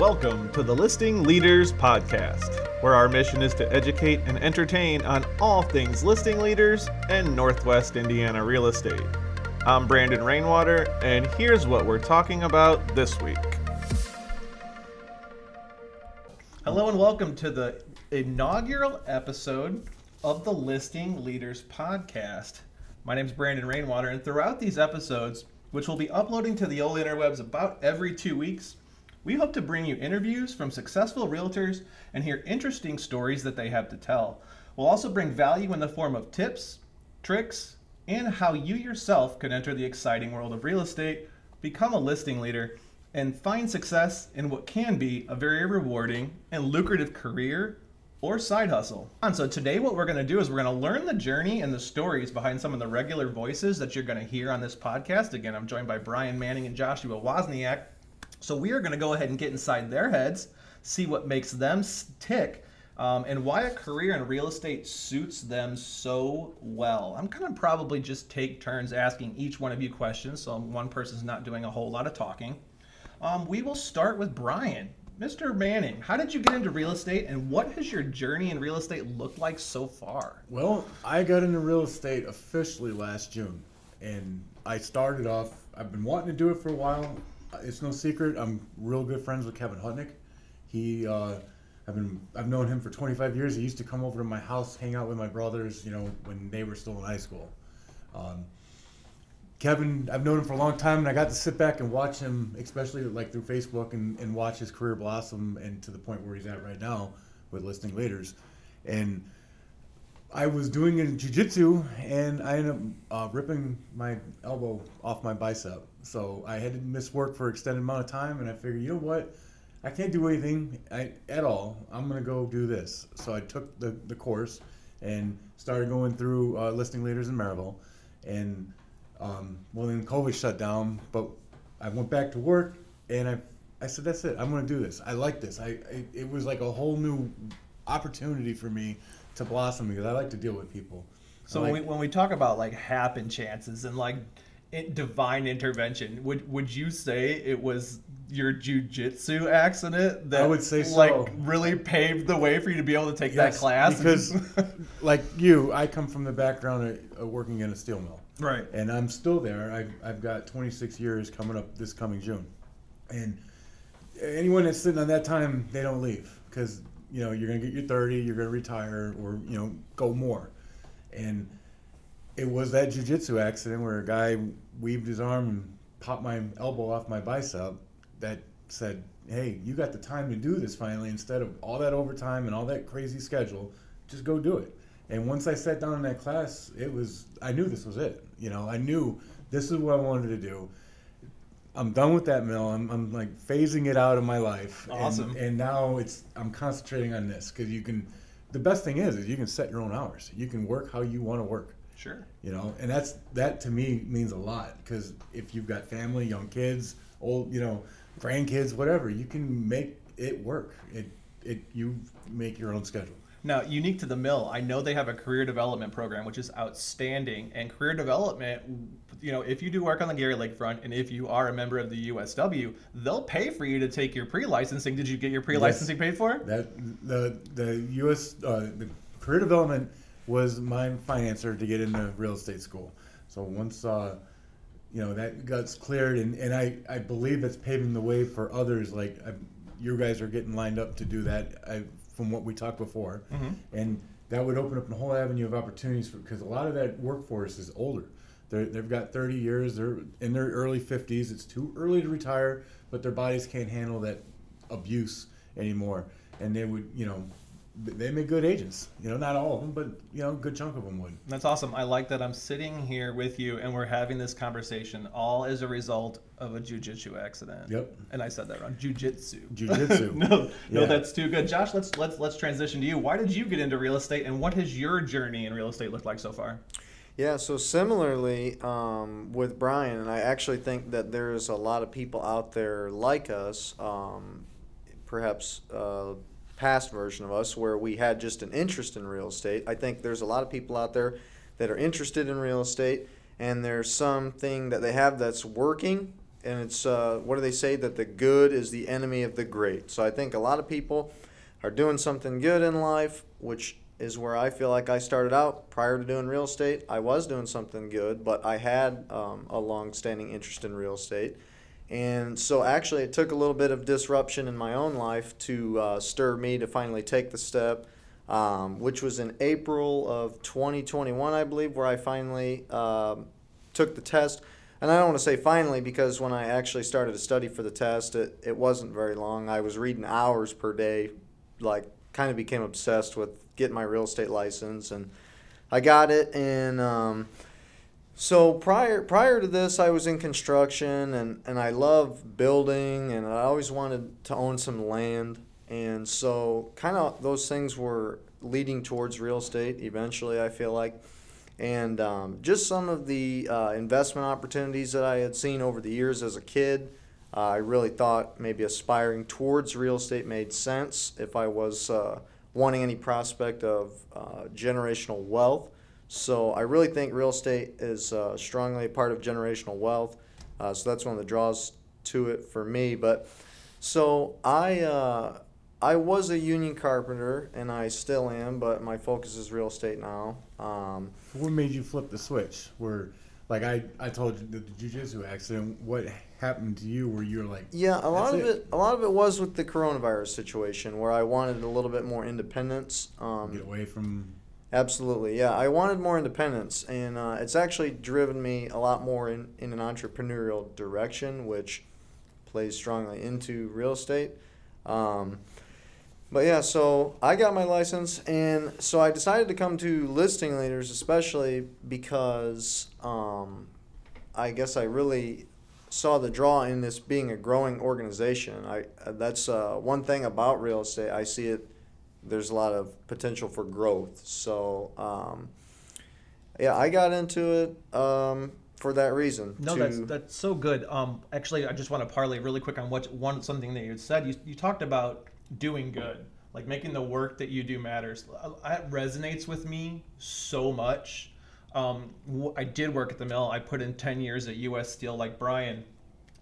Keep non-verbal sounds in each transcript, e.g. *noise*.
Welcome to the Listing Leaders Podcast, where our mission is to educate and entertain on all things listing leaders and Northwest Indiana real estate. I'm Brandon Rainwater, and here's what we're talking about this week. Hello, and welcome to the inaugural episode of the Listing Leaders Podcast. My name is Brandon Rainwater, and throughout these episodes, which we'll be uploading to the old interwebs about every two weeks, we hope to bring you interviews from successful realtors and hear interesting stories that they have to tell. We'll also bring value in the form of tips, tricks, and how you yourself can enter the exciting world of real estate, become a listing leader, and find success in what can be a very rewarding and lucrative career or side hustle. And so today what we're going to do is we're going to learn the journey and the stories behind some of the regular voices that you're going to hear on this podcast. Again, I'm joined by Brian Manning and Joshua Wozniak. So we are going to go ahead and get inside their heads, see what makes them tick, um, and why a career in real estate suits them so well. I'm going to probably just take turns asking each one of you questions, so one person's not doing a whole lot of talking. Um, we will start with Brian. Mr. Manning, how did you get into real estate and what has your journey in real estate looked like so far? Well, I got into real estate officially last June and I started off, I've been wanting to do it for a while it's no secret. I'm real good friends with Kevin Hutnick. He, uh, I've been, I've known him for 25 years. He used to come over to my house, hang out with my brothers. You know, when they were still in high school. Um, Kevin, I've known him for a long time, and I got to sit back and watch him, especially like through Facebook, and, and watch his career blossom and to the point where he's at right now with listing leaders. And I was doing in jiu-jitsu and I ended up uh, ripping my elbow off my bicep. So I had to miss work for an extended amount of time, and I figured, you know what? I can't do anything at all. I'm gonna go do this. So I took the, the course and started going through uh, listing leaders in Merrillville, and um, well then COVID shut down, but I went back to work and I I said that's it. I'm gonna do this. I like this. I, I it was like a whole new opportunity for me to blossom because I like to deal with people. So like, when, we, when we talk about like happen chances and like it, divine intervention, would would you say it was your jujitsu accident that I would say so. like really paved the way for you to be able to take yes, that class? Because *laughs* like you, I come from the background of, of, working in a steel mill. Right. And I'm still there. I've, I've got 26 years coming up this coming June. And anyone that's sitting on that time, they don't leave because you know, you're going to get your 30, you're going to retire or, you know, go more. And it was that jujitsu accident where a guy weaved his arm and popped my elbow off my bicep that said, hey, you got the time to do this finally instead of all that overtime and all that crazy schedule. Just go do it. And once I sat down in that class, it was, I knew this was it. You know, I knew this is what I wanted to do. I'm done with that mill. I'm, I'm like phasing it out of my life. Awesome. And, and now it's I'm concentrating on this because you can. The best thing is, is you can set your own hours. You can work how you want to work. Sure. You know, and that's that to me means a lot because if you've got family, young kids, old, you know, grandkids, whatever, you can make it work. It it you make your own schedule. Now, unique to the mill, I know they have a career development program, which is outstanding. And career development, you know, if you do work on the Gary Lakefront and if you are a member of the USW, they'll pay for you to take your pre-licensing. Did you get your pre-licensing yes, paid for? That the the US uh, the career development was my financer to get into real estate school. So once uh, you know that gets cleared, and, and I, I believe it's paving the way for others. Like I, you guys are getting lined up to do that. I from what we talked before, mm-hmm. and that would open up a whole avenue of opportunities because a lot of that workforce is older. they have got 30 years. They're in their early 50s. It's too early to retire, but their bodies can't handle that abuse anymore, and they would, you know, they make good agents. You know, not all of them, but you know, a good chunk of them would. That's awesome. I like that I'm sitting here with you and we're having this conversation all as a result of a jujitsu accident. Yep. And I said that wrong. Jujitsu. *laughs* Jujitsu. *laughs* no, no, that's too good. Josh, let's let's let's transition to you. Why did you get into real estate, and what has your journey in real estate looked like so far? Yeah, so similarly um, with Brian, and I actually think that there's a lot of people out there like us, um, perhaps uh, past version of us where we had just an interest in real estate. I think there's a lot of people out there that are interested in real estate and there's something that they have that's working and it's uh, what do they say that the good is the enemy of the great. So I think a lot of people are doing something good in life, which is where I feel like I started out prior to doing real estate. I was doing something good, but I had um, a long-standing interest in real estate. And so actually, it took a little bit of disruption in my own life to uh, stir me to finally take the step, um, which was in April of 2021, I believe, where I finally um, took the test. And I don't want to say finally because when I actually started to study for the test, it, it wasn't very long. I was reading hours per day, like, kind of became obsessed with getting my real estate license. And I got it. And, um, so prior prior to this, I was in construction and, and I love building and I always wanted to own some land. And so kind of those things were leading towards real estate eventually, I feel like. And um, just some of the uh, investment opportunities that I had seen over the years as a kid. Uh, I really thought maybe aspiring towards real estate made sense if I was uh, wanting any prospect of uh, generational wealth. So I really think real estate is uh, strongly a part of generational wealth. Uh, so that's one of the draws to it for me. But so I uh, I was a union carpenter and I still am, but my focus is real estate now. Um, What made you flip the switch? Where, like I, I told you the, the jujitsu accident. What happened to you where you're like, yeah, a lot of it. it. a lot of it was with the coronavirus situation where I wanted a little bit more independence. Um, get away from Absolutely, yeah. I wanted more independence, and uh, it's actually driven me a lot more in, in an entrepreneurial direction, which plays strongly into real estate. Um, but yeah, so I got my license, and so I decided to come to listing leaders, especially because um, I guess I really saw the draw in this being a growing organization. I that's uh, one thing about real estate. I see it there's a lot of potential for growth. So, um, yeah, I got into it um, for that reason. No, to- that's that's so good. Um, actually, I just want to parlay really quick on what one something that you said. You you talked about doing good, like making the work that you do matters. Uh, That resonates with me so much. Um, I did work at the mill. I put in ten years at U.S. Steel, like Brian,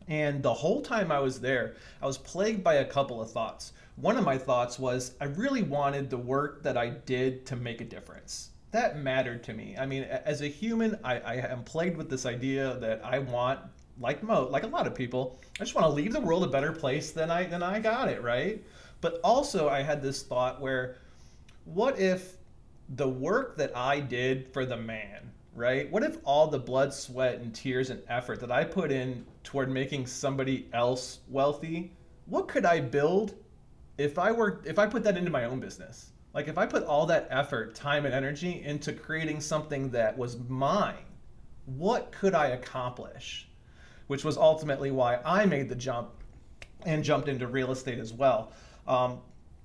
and the whole time I was there, I was plagued by a couple of thoughts. One of my thoughts was I really wanted the work that I did to make a difference. That mattered to me. I mean, as a human, I, I am plagued with this idea that I want, like mo, like a lot of people, I just want to leave the world a better place than I than I got it, right? But also, I had this thought where, what if the work that I did for the man, right? What if all the blood, sweat, and tears and effort that I put in toward making somebody else wealthy, what could I build if I were if I put that into my own business? Like if I put all that effort, time, and energy into creating something that was mine, what could I accomplish? Which was ultimately why I made the jump and jumped into real estate as well. Um,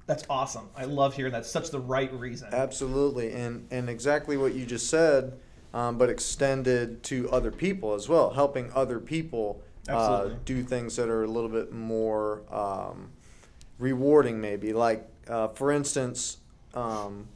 that's awesome. I love hearing that's Such the right reason. Absolutely, and and exactly what you just said, um, but extended to other people as well, helping other people uh, do things that are a little bit more um, rewarding, maybe. Like, uh, for instance, um,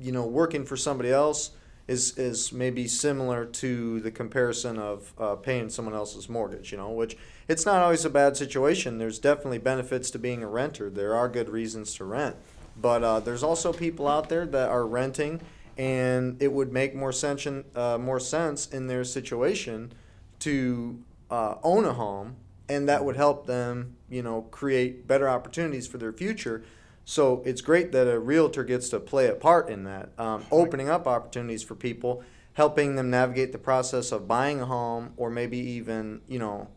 you know, working for somebody else is is maybe similar to the comparison of uh, paying someone else's mortgage. You know, which it's not always a bad situation. There's definitely benefits to being a renter. There are good reasons to rent, but uh, there's also people out there that are renting, and it would make more sense uh, more sense in their situation to uh, own a home, and that would help them, you know, create better opportunities for their future. So it's great that a realtor gets to play a part in that, um, opening up opportunities for people, helping them navigate the process of buying a home, or maybe even, you know,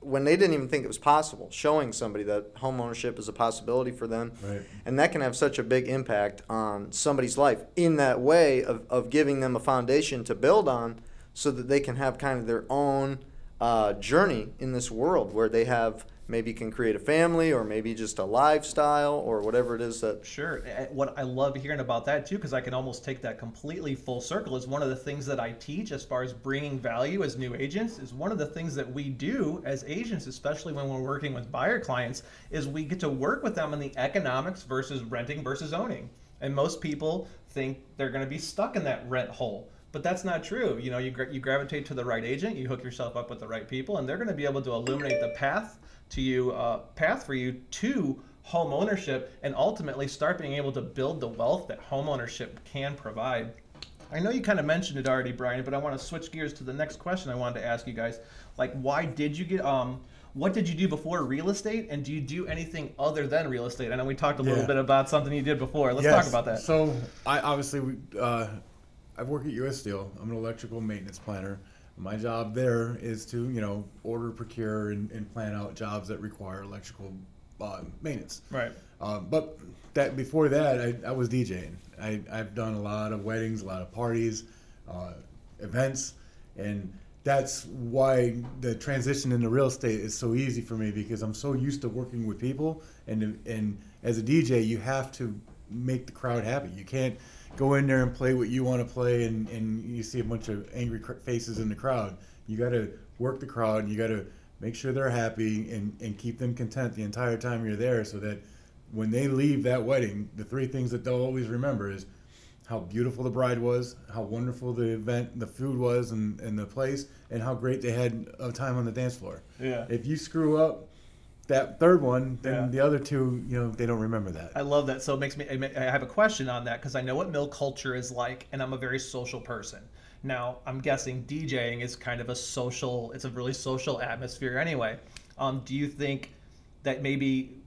when they didn't even think it was possible, showing somebody that home ownership is a possibility for them. Right. And that can have such a big impact on somebody's life in that way of, of giving them a foundation to build on so that they can have kind of their own uh, journey in this world where they have maybe can create a family or maybe just a lifestyle or whatever it is that Sure. What I love hearing about that too, because I can almost take that completely full circle, is one of the things that I teach as far as bringing value as new agents. Is one of the things that we do as agents, especially when we're working with buyer clients, is we get to work with them on the economics versus renting versus owning. And most people think they're going to be stuck in that rent hole. But that's not true. You know, you, gra- you gravitate to the right agent, you hook yourself up with the right people, and they're going to be able to illuminate the path to you, uh, path for you to home ownership, and ultimately start being able to build the wealth that home ownership can provide. I know you kind of mentioned it already, Brian, but I want to switch gears to the next question I wanted to ask you guys. Like, why did you get um? What did you do before real estate, and do you do anything other than real estate? I know we talked a little Yeah. bit about something you did before. Let's Yes. talk about that. So I obviously we, uh, I work at U.S. Steel. I'm an electrical maintenance planner. My job there is to you know order, procure, and, and plan out jobs that require electrical uh, maintenance. Right. Um, but that before that, I, I was DJing. I, I've done a lot of weddings, a lot of parties, uh, events, and that's why the transition into real estate is so easy for me because I'm so used to working with people, and and as a DJ, you have to make the crowd happy. You can't go in there and play what you want to play, and, and you see a bunch of angry cr- faces in the crowd. You got to work the crowd, and you got to make sure they're happy and, and keep them content the entire time you're there, so that when they leave that wedding, the three things that they'll always remember is how beautiful the bride was, how wonderful the event, the food was, and, and the place, and how great they had a time on the dance floor. Yeah. If you screw up that third one, then Yeah. the other two, you know, they don't remember that. I love that. So it makes me. I have a question on that because I know what mill culture is like, and I'm a very social person. Now I'm guessing DJing is kind of a social. It's a really social atmosphere anyway. Um, do you think that maybe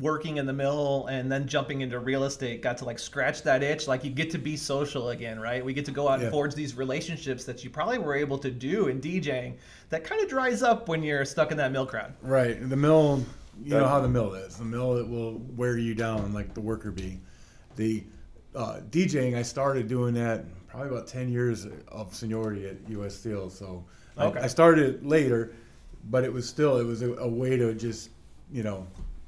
working in the mill and then jumping into real estate got to like scratch that itch? Like you get to be social again, right? We get to go out and forge these relationships that you probably were able to do in DJing. That kind of dries up when you're stuck in that mill crowd. Right. The mill, you know how the mill is. The mill that will wear you down like the worker bee. The uh, DJing, I started doing that probably about 10 years of seniority at US Steel. So I- I, started later, but it was still, it was a, a way to just, you know,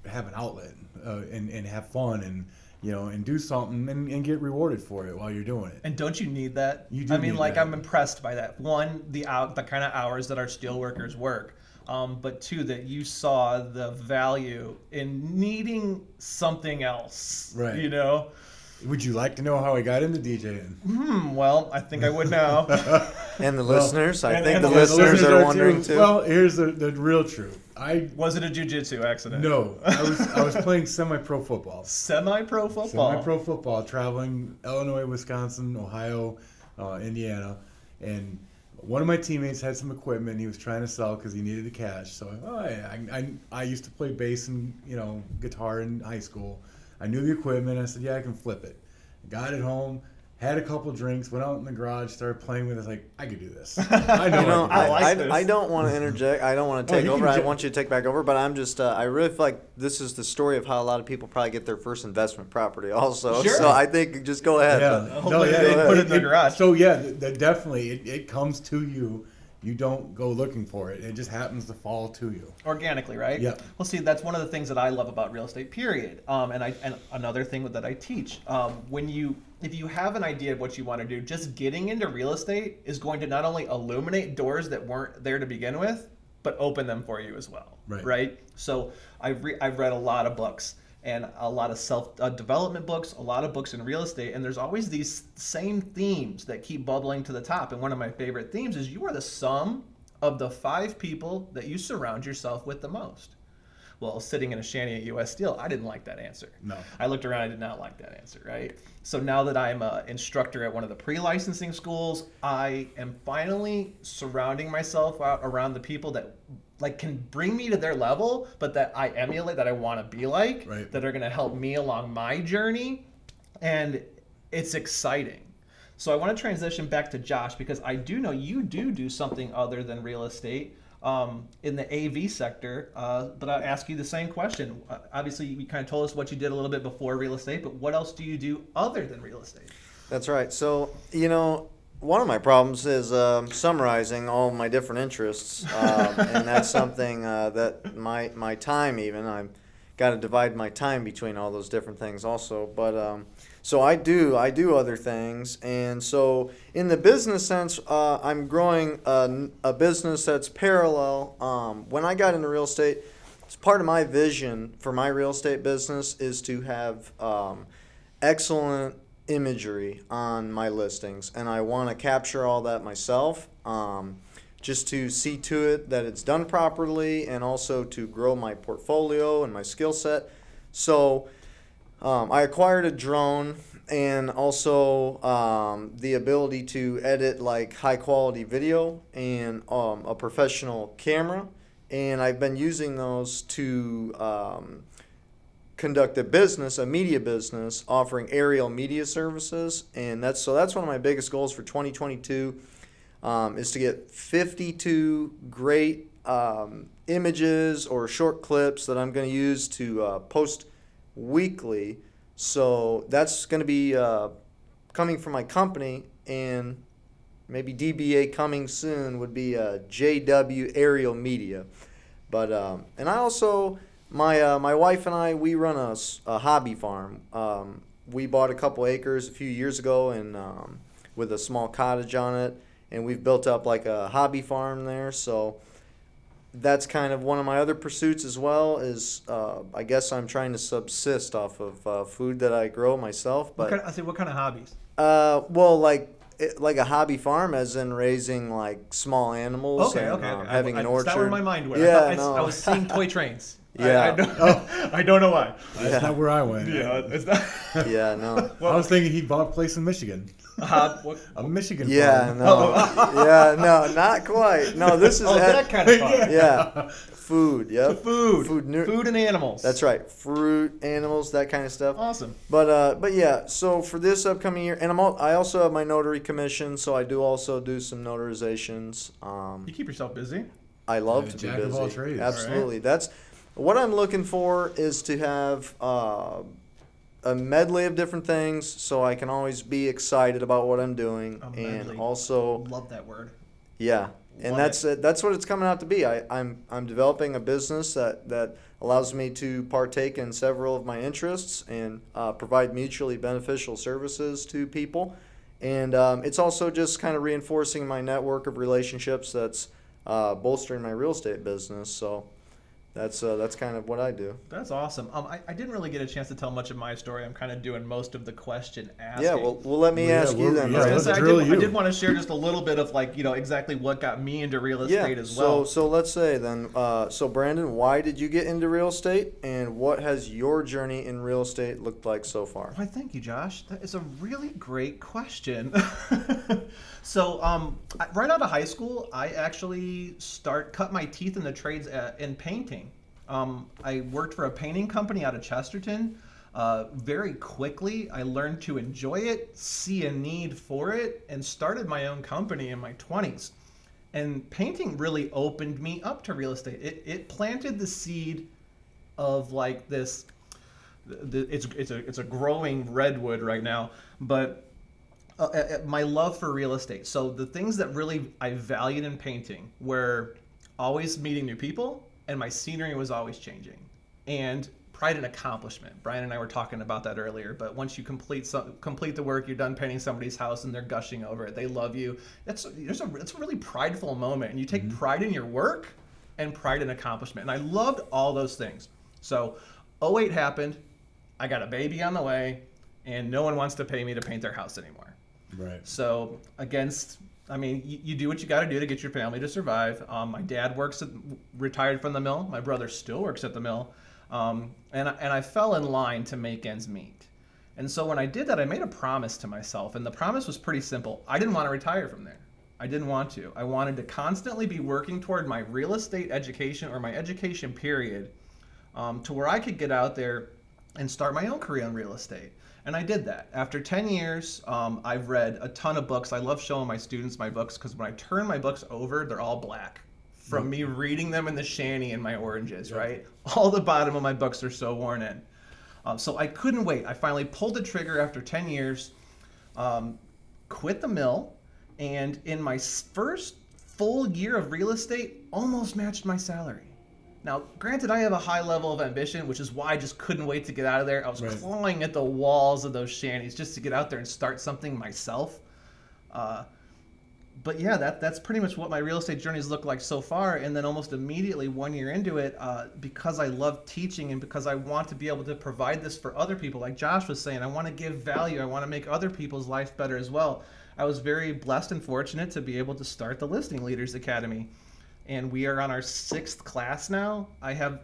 have an outlet uh, and, and have fun and, you know, and do something and, and get rewarded for it while you're doing it. And don't you need that? You do I mean, need like that. I'm impressed by that. One, the out the kind of hours that our steel workers work. Um, but two, that you saw the value in needing something else. Right. You know. Would you like to know how I got into DJing? Hmm. Well, I think I would now. *laughs* And the Well, listeners, I and- think and the the listeners, are too. wondering too. Well, here's the, the real truth. I was it a jujitsu accident? No, I was I was playing semi-pro football. Semi-pro football. Semi-pro football, traveling Illinois, Wisconsin, Ohio, uh, Indiana, and one of my teammates had some equipment he was trying to sell because he needed the cash. So oh, yeah, I, I I used to play bass and you know guitar in high school. I knew the equipment. I said, yeah, I can flip it. Got it home. Had a couple drinks, went out in the garage, started playing with it. Like, I could do this. *laughs* I know. you know, I I I, do like I, this. I don't want to interject. I don't want to Oh, take you over. I ju- want you to take back over. But I'm just, uh, I really feel like this is the story of how a lot of people probably get their first investment property. Also, Sure. so I think just go ahead. Yeah. No, yeah, they it- put it in the garage. So yeah, th- th- definitely, it, it comes to you. You don't go looking for it. It just happens to fall to you. organically, right? Yeah. Well, see, that's one of the things that I love about real estate. Period. Um, and I and another thing that I teach. Um, when you if you have an idea of what you want to do, just getting into real estate is going to not only illuminate doors that weren't there to begin with, but open them for you as well. Right. Right. So I've re- I've read a lot of books and a lot of self uh, development books, a lot of books in real estate, and there's always these same themes that keep bubbling to the top. And one of my favorite themes is you are the sum of the five people that you surround yourself with the most. Well, sitting in a shanty at US Steel, I didn't like that answer. No. I looked around, I did not like that answer, right? So now that I'm an instructor at one of the pre licensing schools, I am finally surrounding myself out around the people that like can bring me to their level, but that I emulate, that I want to be like, Right. that are going to help me along my journey. And it's exciting. So I want to transition back to Josh because I do know you do do something other than real estate um, in the AV sector. Uh, but I ask you the same question. Uh, obviously, you kind of told us what you did a little bit before real estate, but what else do you do other than real estate? That's right. So, you know, one of my problems is um, summarizing all my different interests, um, *laughs* and that's something uh, that my my time even I've got to divide my time between all those different things also. But um, so I do I do other things, and so in the business sense, uh, I'm growing a, a business that's parallel. Um, when I got into real estate, it's part of my vision for my real estate business is to have um, excellent imagery on my listings, and I want to capture all that myself. Um, just to see to it that it's done properly and also to grow my portfolio and my skill set. So um, I acquired a drone and also um, the ability to edit like high quality video and um, a professional camera. And I've been using those to um, conduct a business, a media business, offering aerial media services. And that's so that's one of my biggest goals for 2022 um, is to get 52 great um, images or short clips that I'm going to use to uh, post weekly. So that's going to be uh, coming from my company, and maybe DBA coming soon would be uh, JW Aerial Media. But um, and I also my uh, my wife and I we run a, a hobby farm. Um, we bought a couple acres a few years ago and um, with a small cottage on it and we've built up like a hobby farm there. So that's kind of one of my other pursuits as well. Is uh, I guess I'm trying to subsist off of uh, food that I grow myself. But kind, I say, what kind of hobbies? uh, well, like it, like a hobby farm, as in raising like small animals Okay, and okay. um, okay. having I, an orchard. That's where my mind went. Yeah, I, thought I. I was seeing toy *laughs* trains. I- Yeah. I, don't, *laughs* I don't know why. That's Yeah. not where I went. Yeah, it's not. *laughs* yeah, no. I was thinking he bought a place in Michigan. Uh, what, *laughs* A Michigan Yeah, farm. no. yeah, no, not quite. No, this is oh, at- that kind of fun. yeah, food. Yep. Food, Food, nu- food and animals. That's right. Fruit, animals, that kind of stuff. Awesome. But uh, but yeah. So for this upcoming year, and I'm al- I also have my notary commission, so I do also do some notarizations. Um, You keep yourself busy. I love Yeah, to be jack of busy. all trades. Absolutely. That's what I'm looking for is to have uh, a medley of different things, so I can always be excited about what I'm doing, A and also Love that word. yeah, and Love that's it. That's what it's coming out to be. I, I'm I'm developing a business that that allows me to partake in several of my interests and uh, provide mutually beneficial services to people, and um, it's also just kind of reinforcing my network of relationships. That's uh, bolstering my real estate business. So that's uh, that's kind of what I do. That's awesome. Um, I, I didn't really get a chance to tell much of my story. I'm kind of doing most of the question asking. Yeah, well, well, let me Yeah, ask you then. yeah, I was Brian. gonna let's say, I drill did, I did want to share just a little bit of like you know exactly what got me into real estate as so well. so so let's say then uh, so Brandon, why did you get into real estate, and what has your journey in real estate looked like so far? Why, thank you, Josh. That is a really great question. *laughs* so, um, right out of high school, I actually start cut my teeth in the trades at, in painting. Um, I worked for a painting company out of Chesterton. Uh, very quickly, I learned to enjoy it, see a need for it, and started my own company in my 20s. And painting really opened me up to real estate. It, it planted the seed of like this the, it's it's a it's a growing redwood right now, but uh, uh, my love for real estate. So the things that really I valued in painting were always meeting new people, and my scenery was always changing, and pride and accomplishment. Brian and I were talking about that earlier. But once you complete some, complete the work, you're done painting somebody's house, and they're gushing over it. They love you. That's there's a it's a really prideful moment, and you take mm-hmm. pride in your work and pride in accomplishment. And I loved all those things. So 08 happened. I got a baby on the way, and no one wants to pay me to paint their house anymore. Right. So against, I mean, you, you do what you got to do to get your family to survive. Um, my dad works at, retired from the mill. My brother still works at the mill, um, and I, and I fell in line to make ends meet. And so when I did that, I made a promise to myself, and the promise was pretty simple. I didn't want to retire from there. I didn't want to. I wanted to constantly be working toward my real estate education or my education period um, to where I could get out there and start my own career in real estate. And I did that. After 10 years, um, I've read a ton of books. I love showing my students my books because when I turn my books over, they're all black from me reading them in the shanty and my oranges, right? All the bottom of my books are so worn in. Um, so I couldn't wait. I finally pulled the trigger after 10 years, um, quit the mill, and in my first full year of real estate, almost matched my salary. Now, granted, I have a high level of ambition, which is why I just couldn't wait to get out of there. I was Right. clawing at the walls of those shanties just to get out there and start something myself. Uh, but yeah, that that's pretty much what my real estate journeys look like so far. And then almost immediately, one year into it, uh, because I love teaching and because I want to be able to provide this for other people, like Josh was saying, I want to give value. I want to make other people's life better as well. I was very blessed and fortunate to be able to start the Listing Leaders Academy, and we are on our sixth class now. I have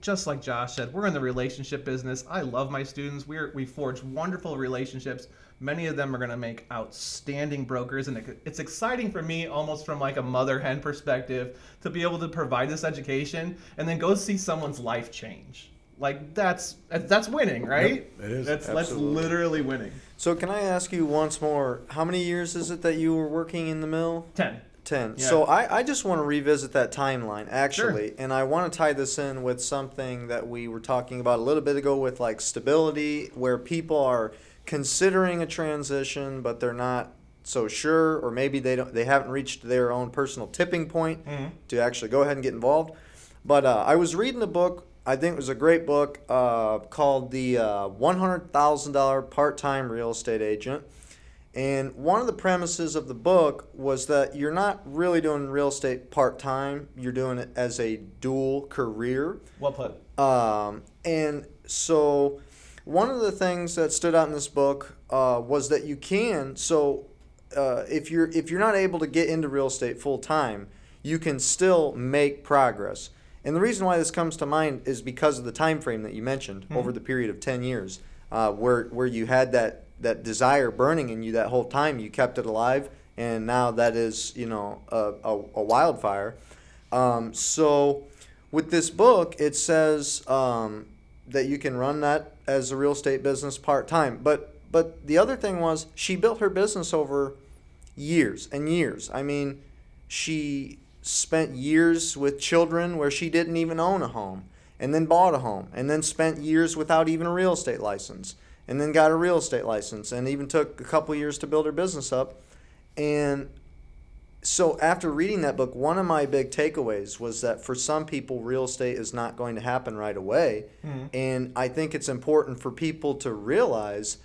just like Josh said, we're in the relationship business. I love my students. We're we forge wonderful relationships. Many of them are going to make outstanding brokers, and it- it's exciting for me, almost from like a mother hen perspective, to be able to provide this education and then go see someone's life change. Like that's that's winning, right? Yep, it is. That's that's literally winning. So can I ask you once more? How many years is it that you were working in the mill? Ten. 10. Yeah. So I, I just want to revisit that timeline, actually. And I want to tie this in with something that we were talking about a little bit ago with like stability, where people are considering a transition, but they're not so sure, or maybe they don't they haven't reached their own personal tipping point Mhm. to actually go ahead and get involved. But uh, I was reading a book. I think it was a great book uh, called The uh, $100,000 Part Time Real Estate Agent. And one of the premises of the book was that you're not really doing real estate part time, you're doing it as a dual career. Well put. Um, and so, one of the things that stood out in this book uh, was that you can. So, uh, if you're if you're not able to get into real estate full time, you can still make progress. And the reason why this comes to mind is because of the time frame that you mentioned over the period of ten years, uh, where where you had that that desire burning in you that whole time. You kept it alive, and now that is you know a, a, a wildfire. Um, so with this book, it says um, that you can run that as a real estate business part time. But but the other thing was she built her business over years and years. I mean, she spent years with children where she didn't even own a home, and then bought a home, and then spent years without even a real estate license, and then got a real estate license, and even took a couple years to build her business up. And so after reading that book, one of my big takeaways was that for some people, real estate is not going to happen right away. Mhm. And I think it's important for people to realize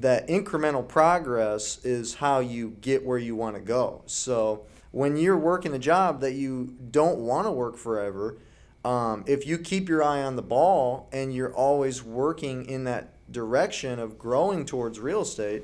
that incremental progress is how you get where you want to go. So when you're working a job that you don't want to work forever, um, if you keep your eye on the ball and you're always working in that direction of growing towards real estate,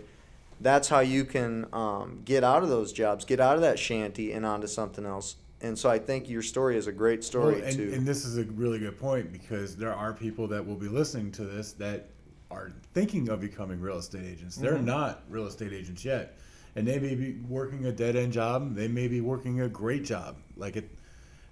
that's how you can um, get out of those jobs, get out of that shanty and onto something else. And so I think your story is a great story Well, and, too. and this is a really good point because there are people that will be listening to this that are thinking of becoming real estate agents. They're Mhm. not real estate agents yet, and they may be working a dead end job. They may be working a great job, like it,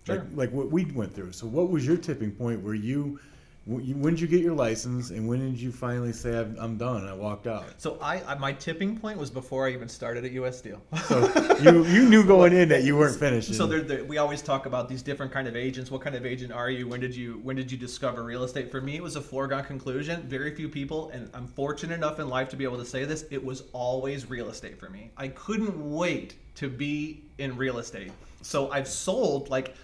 Sure. like like what we went through. So, what was your tipping point where you? When did you get your license, and when did you finally say I'm, I'm done? I walked out. So I, my tipping point was before I even started at US Steel. *laughs* So you you knew going in that you weren't finished. So there, there, we always talk about these different kind of agents. What kind of agent are you? When did you when did you discover real estate? For me, it was a foregone conclusion. Very few people, and I'm fortunate enough in life to be able to say this. It was always real estate for me. I couldn't wait to be in real estate. So I've sold like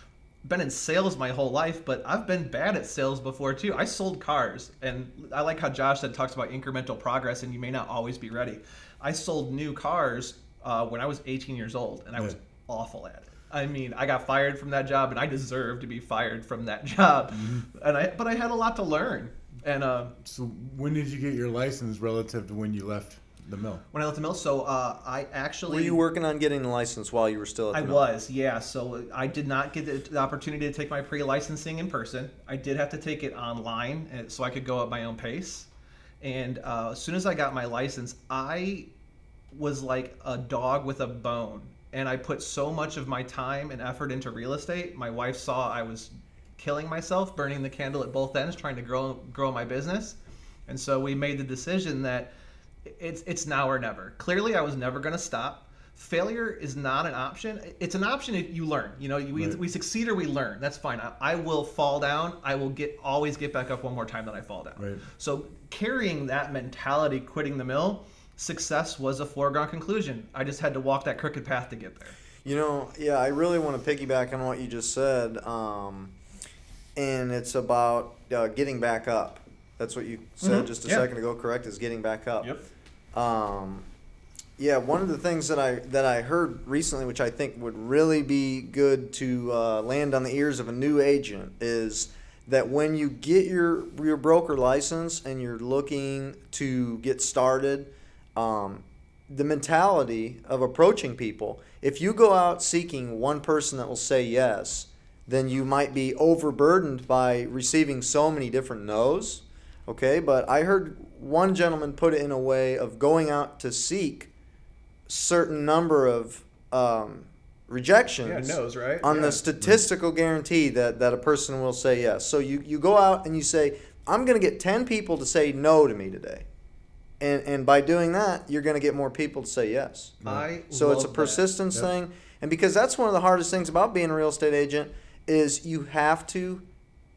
been in sales my whole life, but I've been bad at sales before too. I sold cars, and I like how Josh said talks about incremental progress, and you may not always be ready. I sold new cars uh, when I was 18 years old, and I was Yeah. awful at it. I mean, I got fired from that job, and I deserve to be fired from that *laughs* job. And I, but I had a lot to learn. And uh, So when did you get your license relative to when you left the mill? when I left the mill, so uh, I actually were you working on getting the license while you were still at the I mill? was, yeah. So I did not get the, the opportunity to take my pre-licensing in person. I did have to take it online, uh, so I could go at my own pace. And uh, as soon as I got my license, I was like a dog with a bone, and I put so much of my time and effort into real estate. My wife saw I was killing myself, burning the candle at both ends, trying to grow grow my business. And so we made the decision that it's it's now or never. Clearly, I was never going to stop. Failure is not an option. It's an option if you learn. You know, we, Right. we succeed or we learn. That's fine. I, I will fall down. I will get always get back up one more time than I fall down. Right. So carrying that mentality, quitting the mill, success was a foregone conclusion. I just had to walk that crooked path to get there. You know, yeah, I really want to piggyback on what you just said, um, and it's about uh, getting back up. That's what you said Mhm, just a yeah. second ago. Correct? Is getting back up. Um, Yeah, one of the things that I that I heard recently, which I think would really be good to uh, land on the ears of a new agent, is that when you get your your broker license and you're looking to get started, um, the mentality of approaching people. If you go out seeking one person that will say yes, then you might be overburdened by receiving so many different no's. Okay, but I heard one gentleman put it in a way of going out to seek certain number of um, rejections Yeah, knows, right? on Yeah. the statistical guarantee that, that a person will say yes. So you, you go out and you say, I'm going to get 10 people to say no to me today. And, and by doing that, you're going to get more people to say yes. I So it's a persistence Yep. thing. And because that's one of the hardest things about being a real estate agent is you have to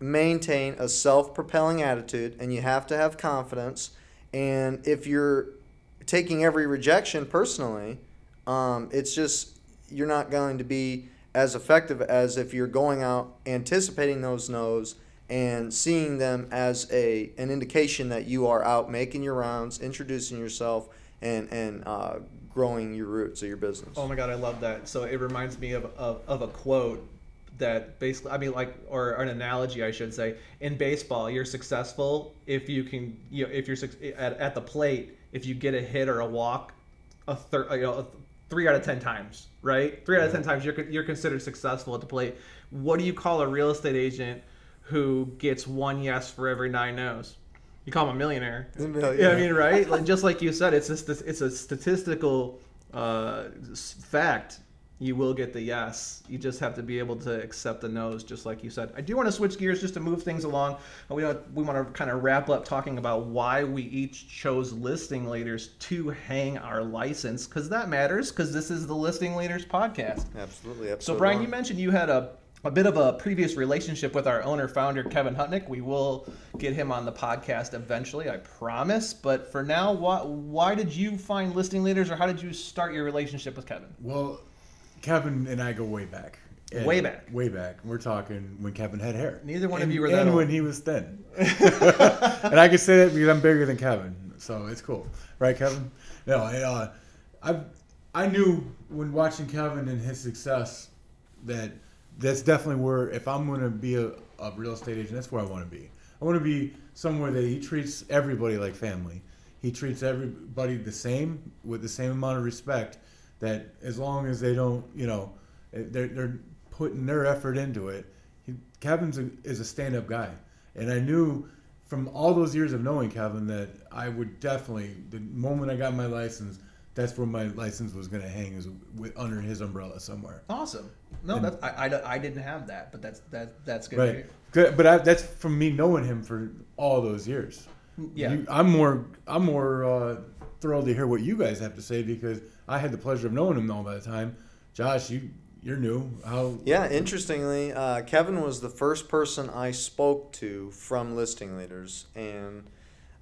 maintain a self-propelling attitude and you have to have confidence. And if you're taking every rejection personally, um, it's just you're not going to be as effective as if you're going out anticipating those no's and seeing them as a an indication that you are out making your rounds, introducing yourself, and and uh, growing your roots of your business. Oh my god, I love that. So it reminds me of, of, of a quote that basically, I mean, like, or an analogy, I should say. In baseball, you're successful if you can, you know, if you're at, at the plate, if you get a hit or a walk, a third, you know, a three out of ten times, right? Three out of ten times, you're you're considered successful at the plate. What do you call a real estate agent who gets one yes for every nine no's? You call him a millionaire. A millionaire. Yeah, I mean, right? *laughs* Like just like you said, it's a st- it's a statistical uh, fact. You will get the yes. You just have to be able to accept the no's, just like you said. I do want to switch gears just to move things along. Uh, we want we want to kind of wrap up talking about why we each chose listing leaders to hang our license, because that matters. Because this is the listing leaders podcast. Absolutely. So, Brian, one. you mentioned you had a, a bit of a previous relationship with our owner founder, Kevin Hutnick. We will get him on the podcast eventually, I promise. But for now, why, why did you find listing leaders or how did you start your relationship with Kevin? Well, Kevin and I go way back. And Way back. Way back. We're talking when Kevin had hair. Neither one of you were that And old. when he was thin. *laughs* and I can say that because I'm bigger than Kevin, so it's cool, right, Kevin? No, I, uh, I, I knew when watching Kevin and his success that that's definitely where if I'm going to be a, a real estate agent, that's where I want to be. I want to be somewhere that he treats everybody like family. He treats everybody the same with the same amount of respect. That as long as they don't, you know, eh, they're, they're putting their effort into it. He, Kevin's a, is a stand-up guy, and I knew from all those years of knowing Kevin that I would definitely, the moment I got my license, that's where my license was going to hang, is with, under his umbrella somewhere. Awesome. No, And- that's, I, I, I didn't have that, but that's that that's good. Right. Good, but I, that's from me knowing him for all those years. Yeah. You, I'm more, I'm more uh, thrilled to hear what you guys have to say because I had the pleasure of knowing him all that time. Josh, you, you're new. How? Yeah, interestingly, uh, Kevin was the first person I spoke to from listing leaders, and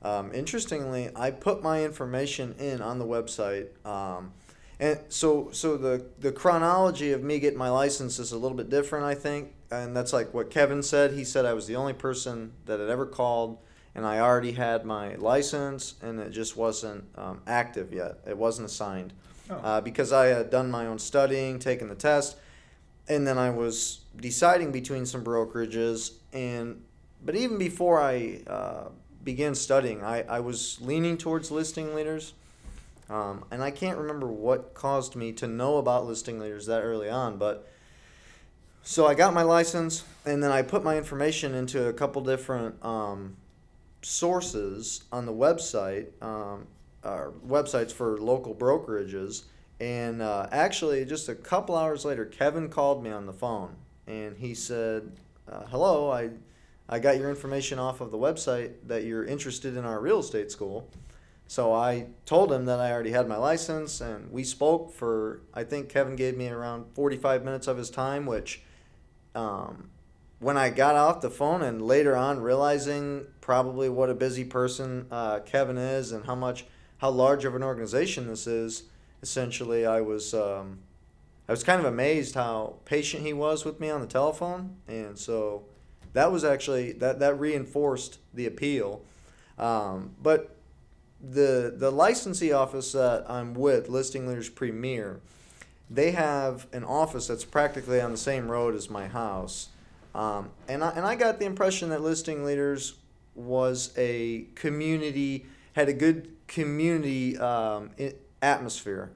um, interestingly, I put my information in on the website. Um, and so, so the the chronology of me getting my license is a little bit different, I think, and that's like what Kevin said. He said I was the only person that had ever called, and I already had my license, and it just wasn't um, active yet. It wasn't assigned Oh. uh, because I had done my own studying, taken the test, and then I was deciding between some brokerages. And but even before I uh, began studying, I, I was leaning towards listing leaders. Um, and I can't remember what caused me to know about listing leaders that early on, but so I got my license, and then I put my information into a couple different um, sources on the website, um, uh, websites for local brokerages. And uh, actually, just a couple hours later, Kevin called me on the phone, and he said, uh, "Hello, I, I got your information off of the website that you're interested in our real estate school." So I told him that I already had my license, and we spoke for. I think Kevin gave me around 45 minutes of his time, which um, when I got off the phone and later on realizing probably what a busy person uh, Kevin is and how much how large of an organization this is, essentially I was um, I was kind of amazed how patient he was with me on the telephone, and so that was actually that that reinforced the appeal. Um, but the the licensee office that I'm with, Listing Leaders Premier, they have an office that's practically on the same road as my house, um, and I and I got the impression that Listing Leaders was a community had a good community um, atmosphere,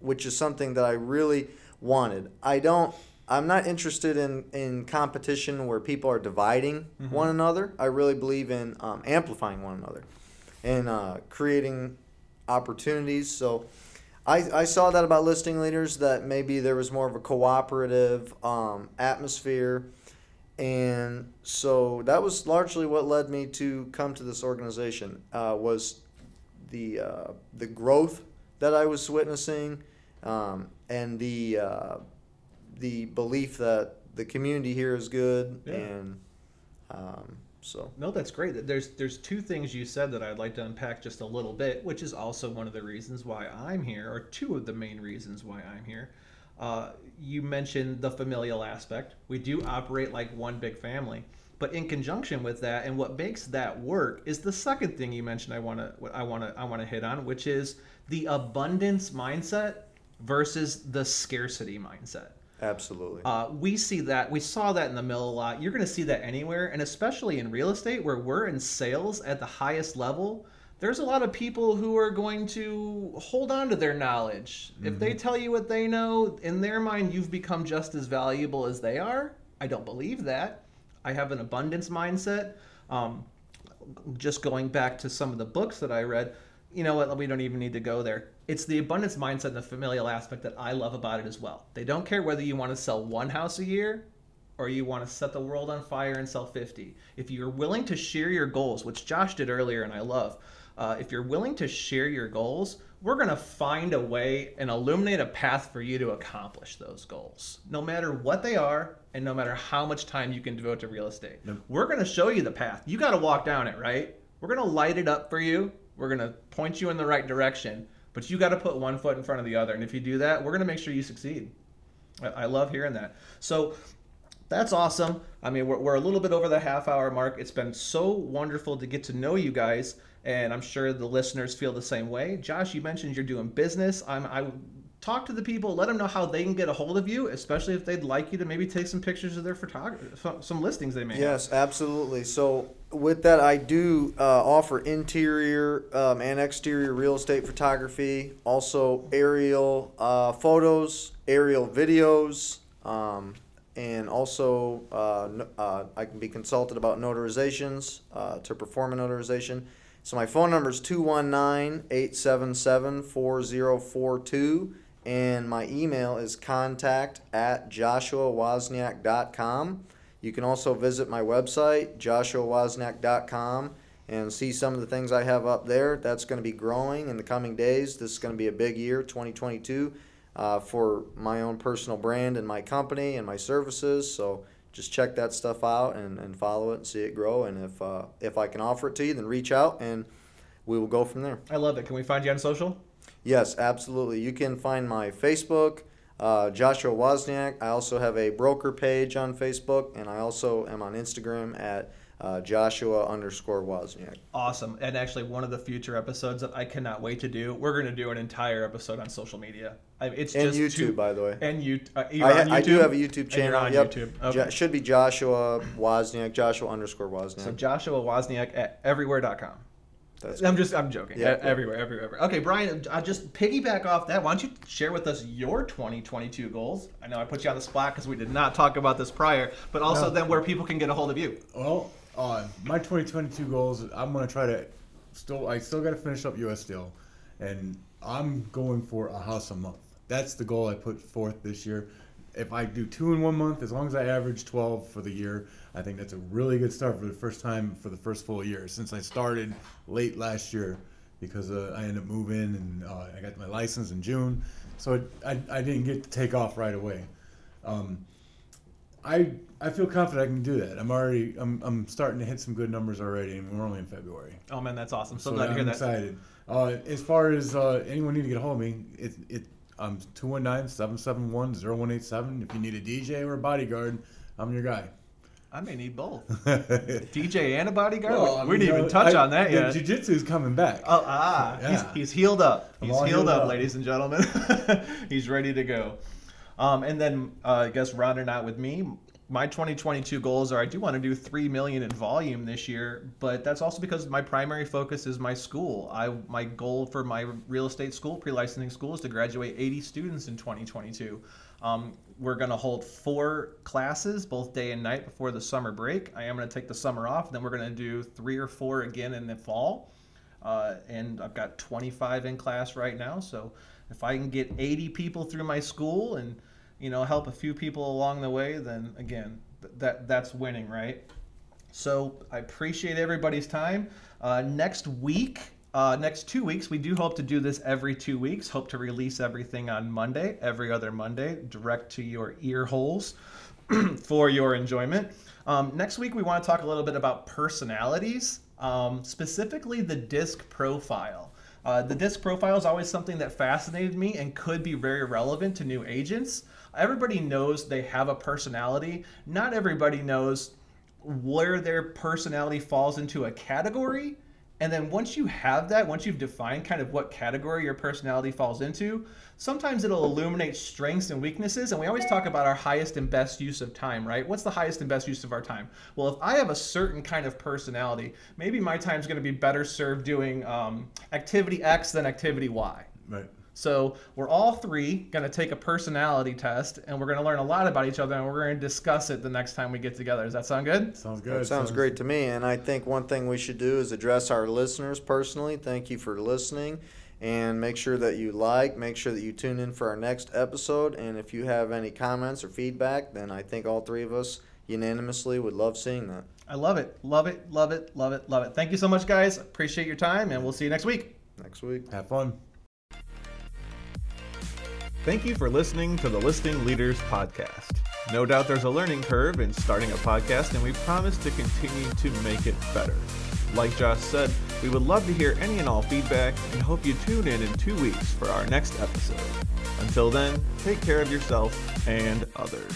which is something that I really wanted. I don't. I'm not interested in, in competition where people are dividing one another. I really believe in um, amplifying one another and uh, creating opportunities. So I, I saw that about listing leaders that maybe there was more of a cooperative um, atmosphere. And so that was largely what led me to come to this organization uh, was the uh, the growth that I was witnessing um, and the uh, the belief that the community here is good Yeah. and um, so No, that's great. There's there's two things you said that I'd like to unpack just a little bit, which is also one of the reasons why I'm here, or two of the main reasons why I'm here. Uh, you mentioned the familial aspect. We do operate like one big family, but in conjunction with that, and what makes that work is the second thing you mentioned. I want to I want to I want to hit on, which is the abundance mindset versus the scarcity mindset. absolutely Uh, we see that. We saw that in the mill a lot. You're going to see that anywhere, and especially in real estate, where we're in sales at the highest level. There's a lot of people who are going to hold on to their knowledge. If they tell you what they know, in their mind, you've become just as valuable as they are. I don't believe that. I have an abundance mindset. Um, just going back to some of the books that I read, you know what? We don't even need to go there. It's the abundance mindset and the familial aspect that I love about it as well. They don't care whether you want to sell one house a year or you want to set the world on fire and sell 50. If you're willing to share your goals, which Josh did earlier and I love, uh, if you're willing to share your goals, we're going to find a way and illuminate a path for you to accomplish those goals, no matter what they are and no matter how much time you can devote to real estate. Yep. We're going to show you the path. You got to walk down it, right? We're going to light it up for you. We're going to point you in the right direction, but you got to put one foot in front of the other. And if you do that, we're going to make sure you succeed. I, I love hearing that. So that's awesome. I mean, we're, we're a little bit over the half hour mark. It's been so wonderful to get to know you guys, and I'm sure the listeners feel the same way. Josh, you mentioned you're doing business. I'm, I talk to the people, let them know how they can get a hold of you, especially if they'd like you to maybe take some pictures of their photography, some listings they may have. Yes, absolutely. So with that, I do uh, offer interior um, and exterior real estate photography, also aerial uh, photos, aerial videos, um, and also uh, uh, I can be consulted about notarizations uh, to perform a notarization. So my phone number is 219-877-4042 and my email is contact at joshuawozniak.com. You can also visit my website, joshuawozniak.com, and see some of the things I have up there. That's going to be growing in the coming days. This is going to be a big year, 2022, uh, for my own personal brand and my company and my services. So just check that stuff out and, and follow it and see it grow. And if, uh, if I can offer it to you, then reach out and we will go from there. I love it. Can we find you on social? Yes, absolutely. You can find my Facebook, uh, Joshua Wozniak. I also have a broker page on Facebook, and I also am on Instagram at uh, Joshua underscore Wozniak. Awesome. And actually, one of the future episodes that I cannot wait to do, we're going to do an entire episode on social media. I, it's And just YouTube, too, by the way. And you, uh, you're I, on ha- I do have a YouTube And you're channel. on yep. YouTube. Jo- should be Joshua Wozniak, Joshua underscore Wozniak. So Joshua Wozniak at everywhere.com. That's I'm just, I'm joking. Yeah, everywhere, everywhere, everywhere. Okay, Brian, I just piggyback off that. Why don't you share with us your 2022 goals? I know I put you on the spot because we did not talk about this prior, but also No. then where people can get a hold of you. Well, uh, my 2022 goals. I'm gonna try to still. I still got to finish up U.S. Steel, and I'm going for a house a month. That's the goal I put forth this year. If I do two in one month, as long as I average 12 for the year, I think that's a really good start for the first time for the first full year since I started late last year because uh, I ended up moving and uh, I got my license in June, so it, I, I didn't get to take off right away. Um, I I feel confident I can do that. I'm already I'm, I'm starting to hit some good numbers already, and we're only in February. Oh man, that's awesome. So, So glad to hear I'm that. excited. Uh, as far as uh, anyone need to get a hold of me, it it I'm 219-771-0187. If you need a DJ or a bodyguard, I'm your guy. I may need both. *laughs* DJ and a bodyguard. Well, we mean, didn't even touch I- on that the yet. Jiu-jitsu is coming back. Oh, ah, Yeah. he's, he's healed up. He's healed healed up, up. ladies and gentlemen. *laughs* he's ready to go. Um, and then uh, I guess rounding out with me, my 2022 goals are I do want to do three million in volume this year, but that's also because my primary focus is my school. I my goal for my real estate school, pre-licensing school, is to graduate 80 students in 2022. Um, we're going to hold four classes, both day and night, before the summer break. I am going to take the summer off, then we're going to do three or four again in the fall. Uh, and I've got 25 in class right now. So if I can get 80 people through my school and you know help a few people along the way, then again, th- that that's winning, right? So I appreciate everybody's time. Uh, next week, uh, next two weeks, we do hope to do this every two weeks. Hope to release everything on Monday, every other Monday, direct to your ear holes *clears throat* for your enjoyment. Um, next week, we want to talk a little bit about personalities, um, specifically the DISC profile. Uh, the DISC profile is always something that fascinated me and could be very relevant to new agents. Everybody knows they have a personality. Not everybody knows where their personality falls into a category. And then once you have that, once you've defined kind of what category your personality falls into, sometimes it'll illuminate strengths and weaknesses. And we always talk about our highest and best use of time, right? What's the highest and best use of our time? Well, if I have a certain kind of personality, maybe my time's going to be better served doing um, activity X than activity Y. right. So we're all three going to take a personality test, and we're going to learn a lot about each other, and we're going to discuss it the next time we get together. Does that sound good? Sounds good. That sounds great to me. And I think one thing we should do is address our listeners personally. Thank you for listening. And make sure that you like, make sure that you tune in for our next episode. And if you have any comments or feedback, then I think all three of us unanimously would love seeing that. I love it. Love it. Love it. Love it. Love it. Thank you so much, guys. Appreciate your time, and we'll see you next week. Next week. Have fun. Thank you for listening to the Listing Leaders Podcast. No doubt there's a learning curve in starting a podcast, and we promise to continue to make it better. Like Josh said, we would love to hear any and all feedback and hope you tune in in two weeks for our next episode. Until then, take care of yourself and others.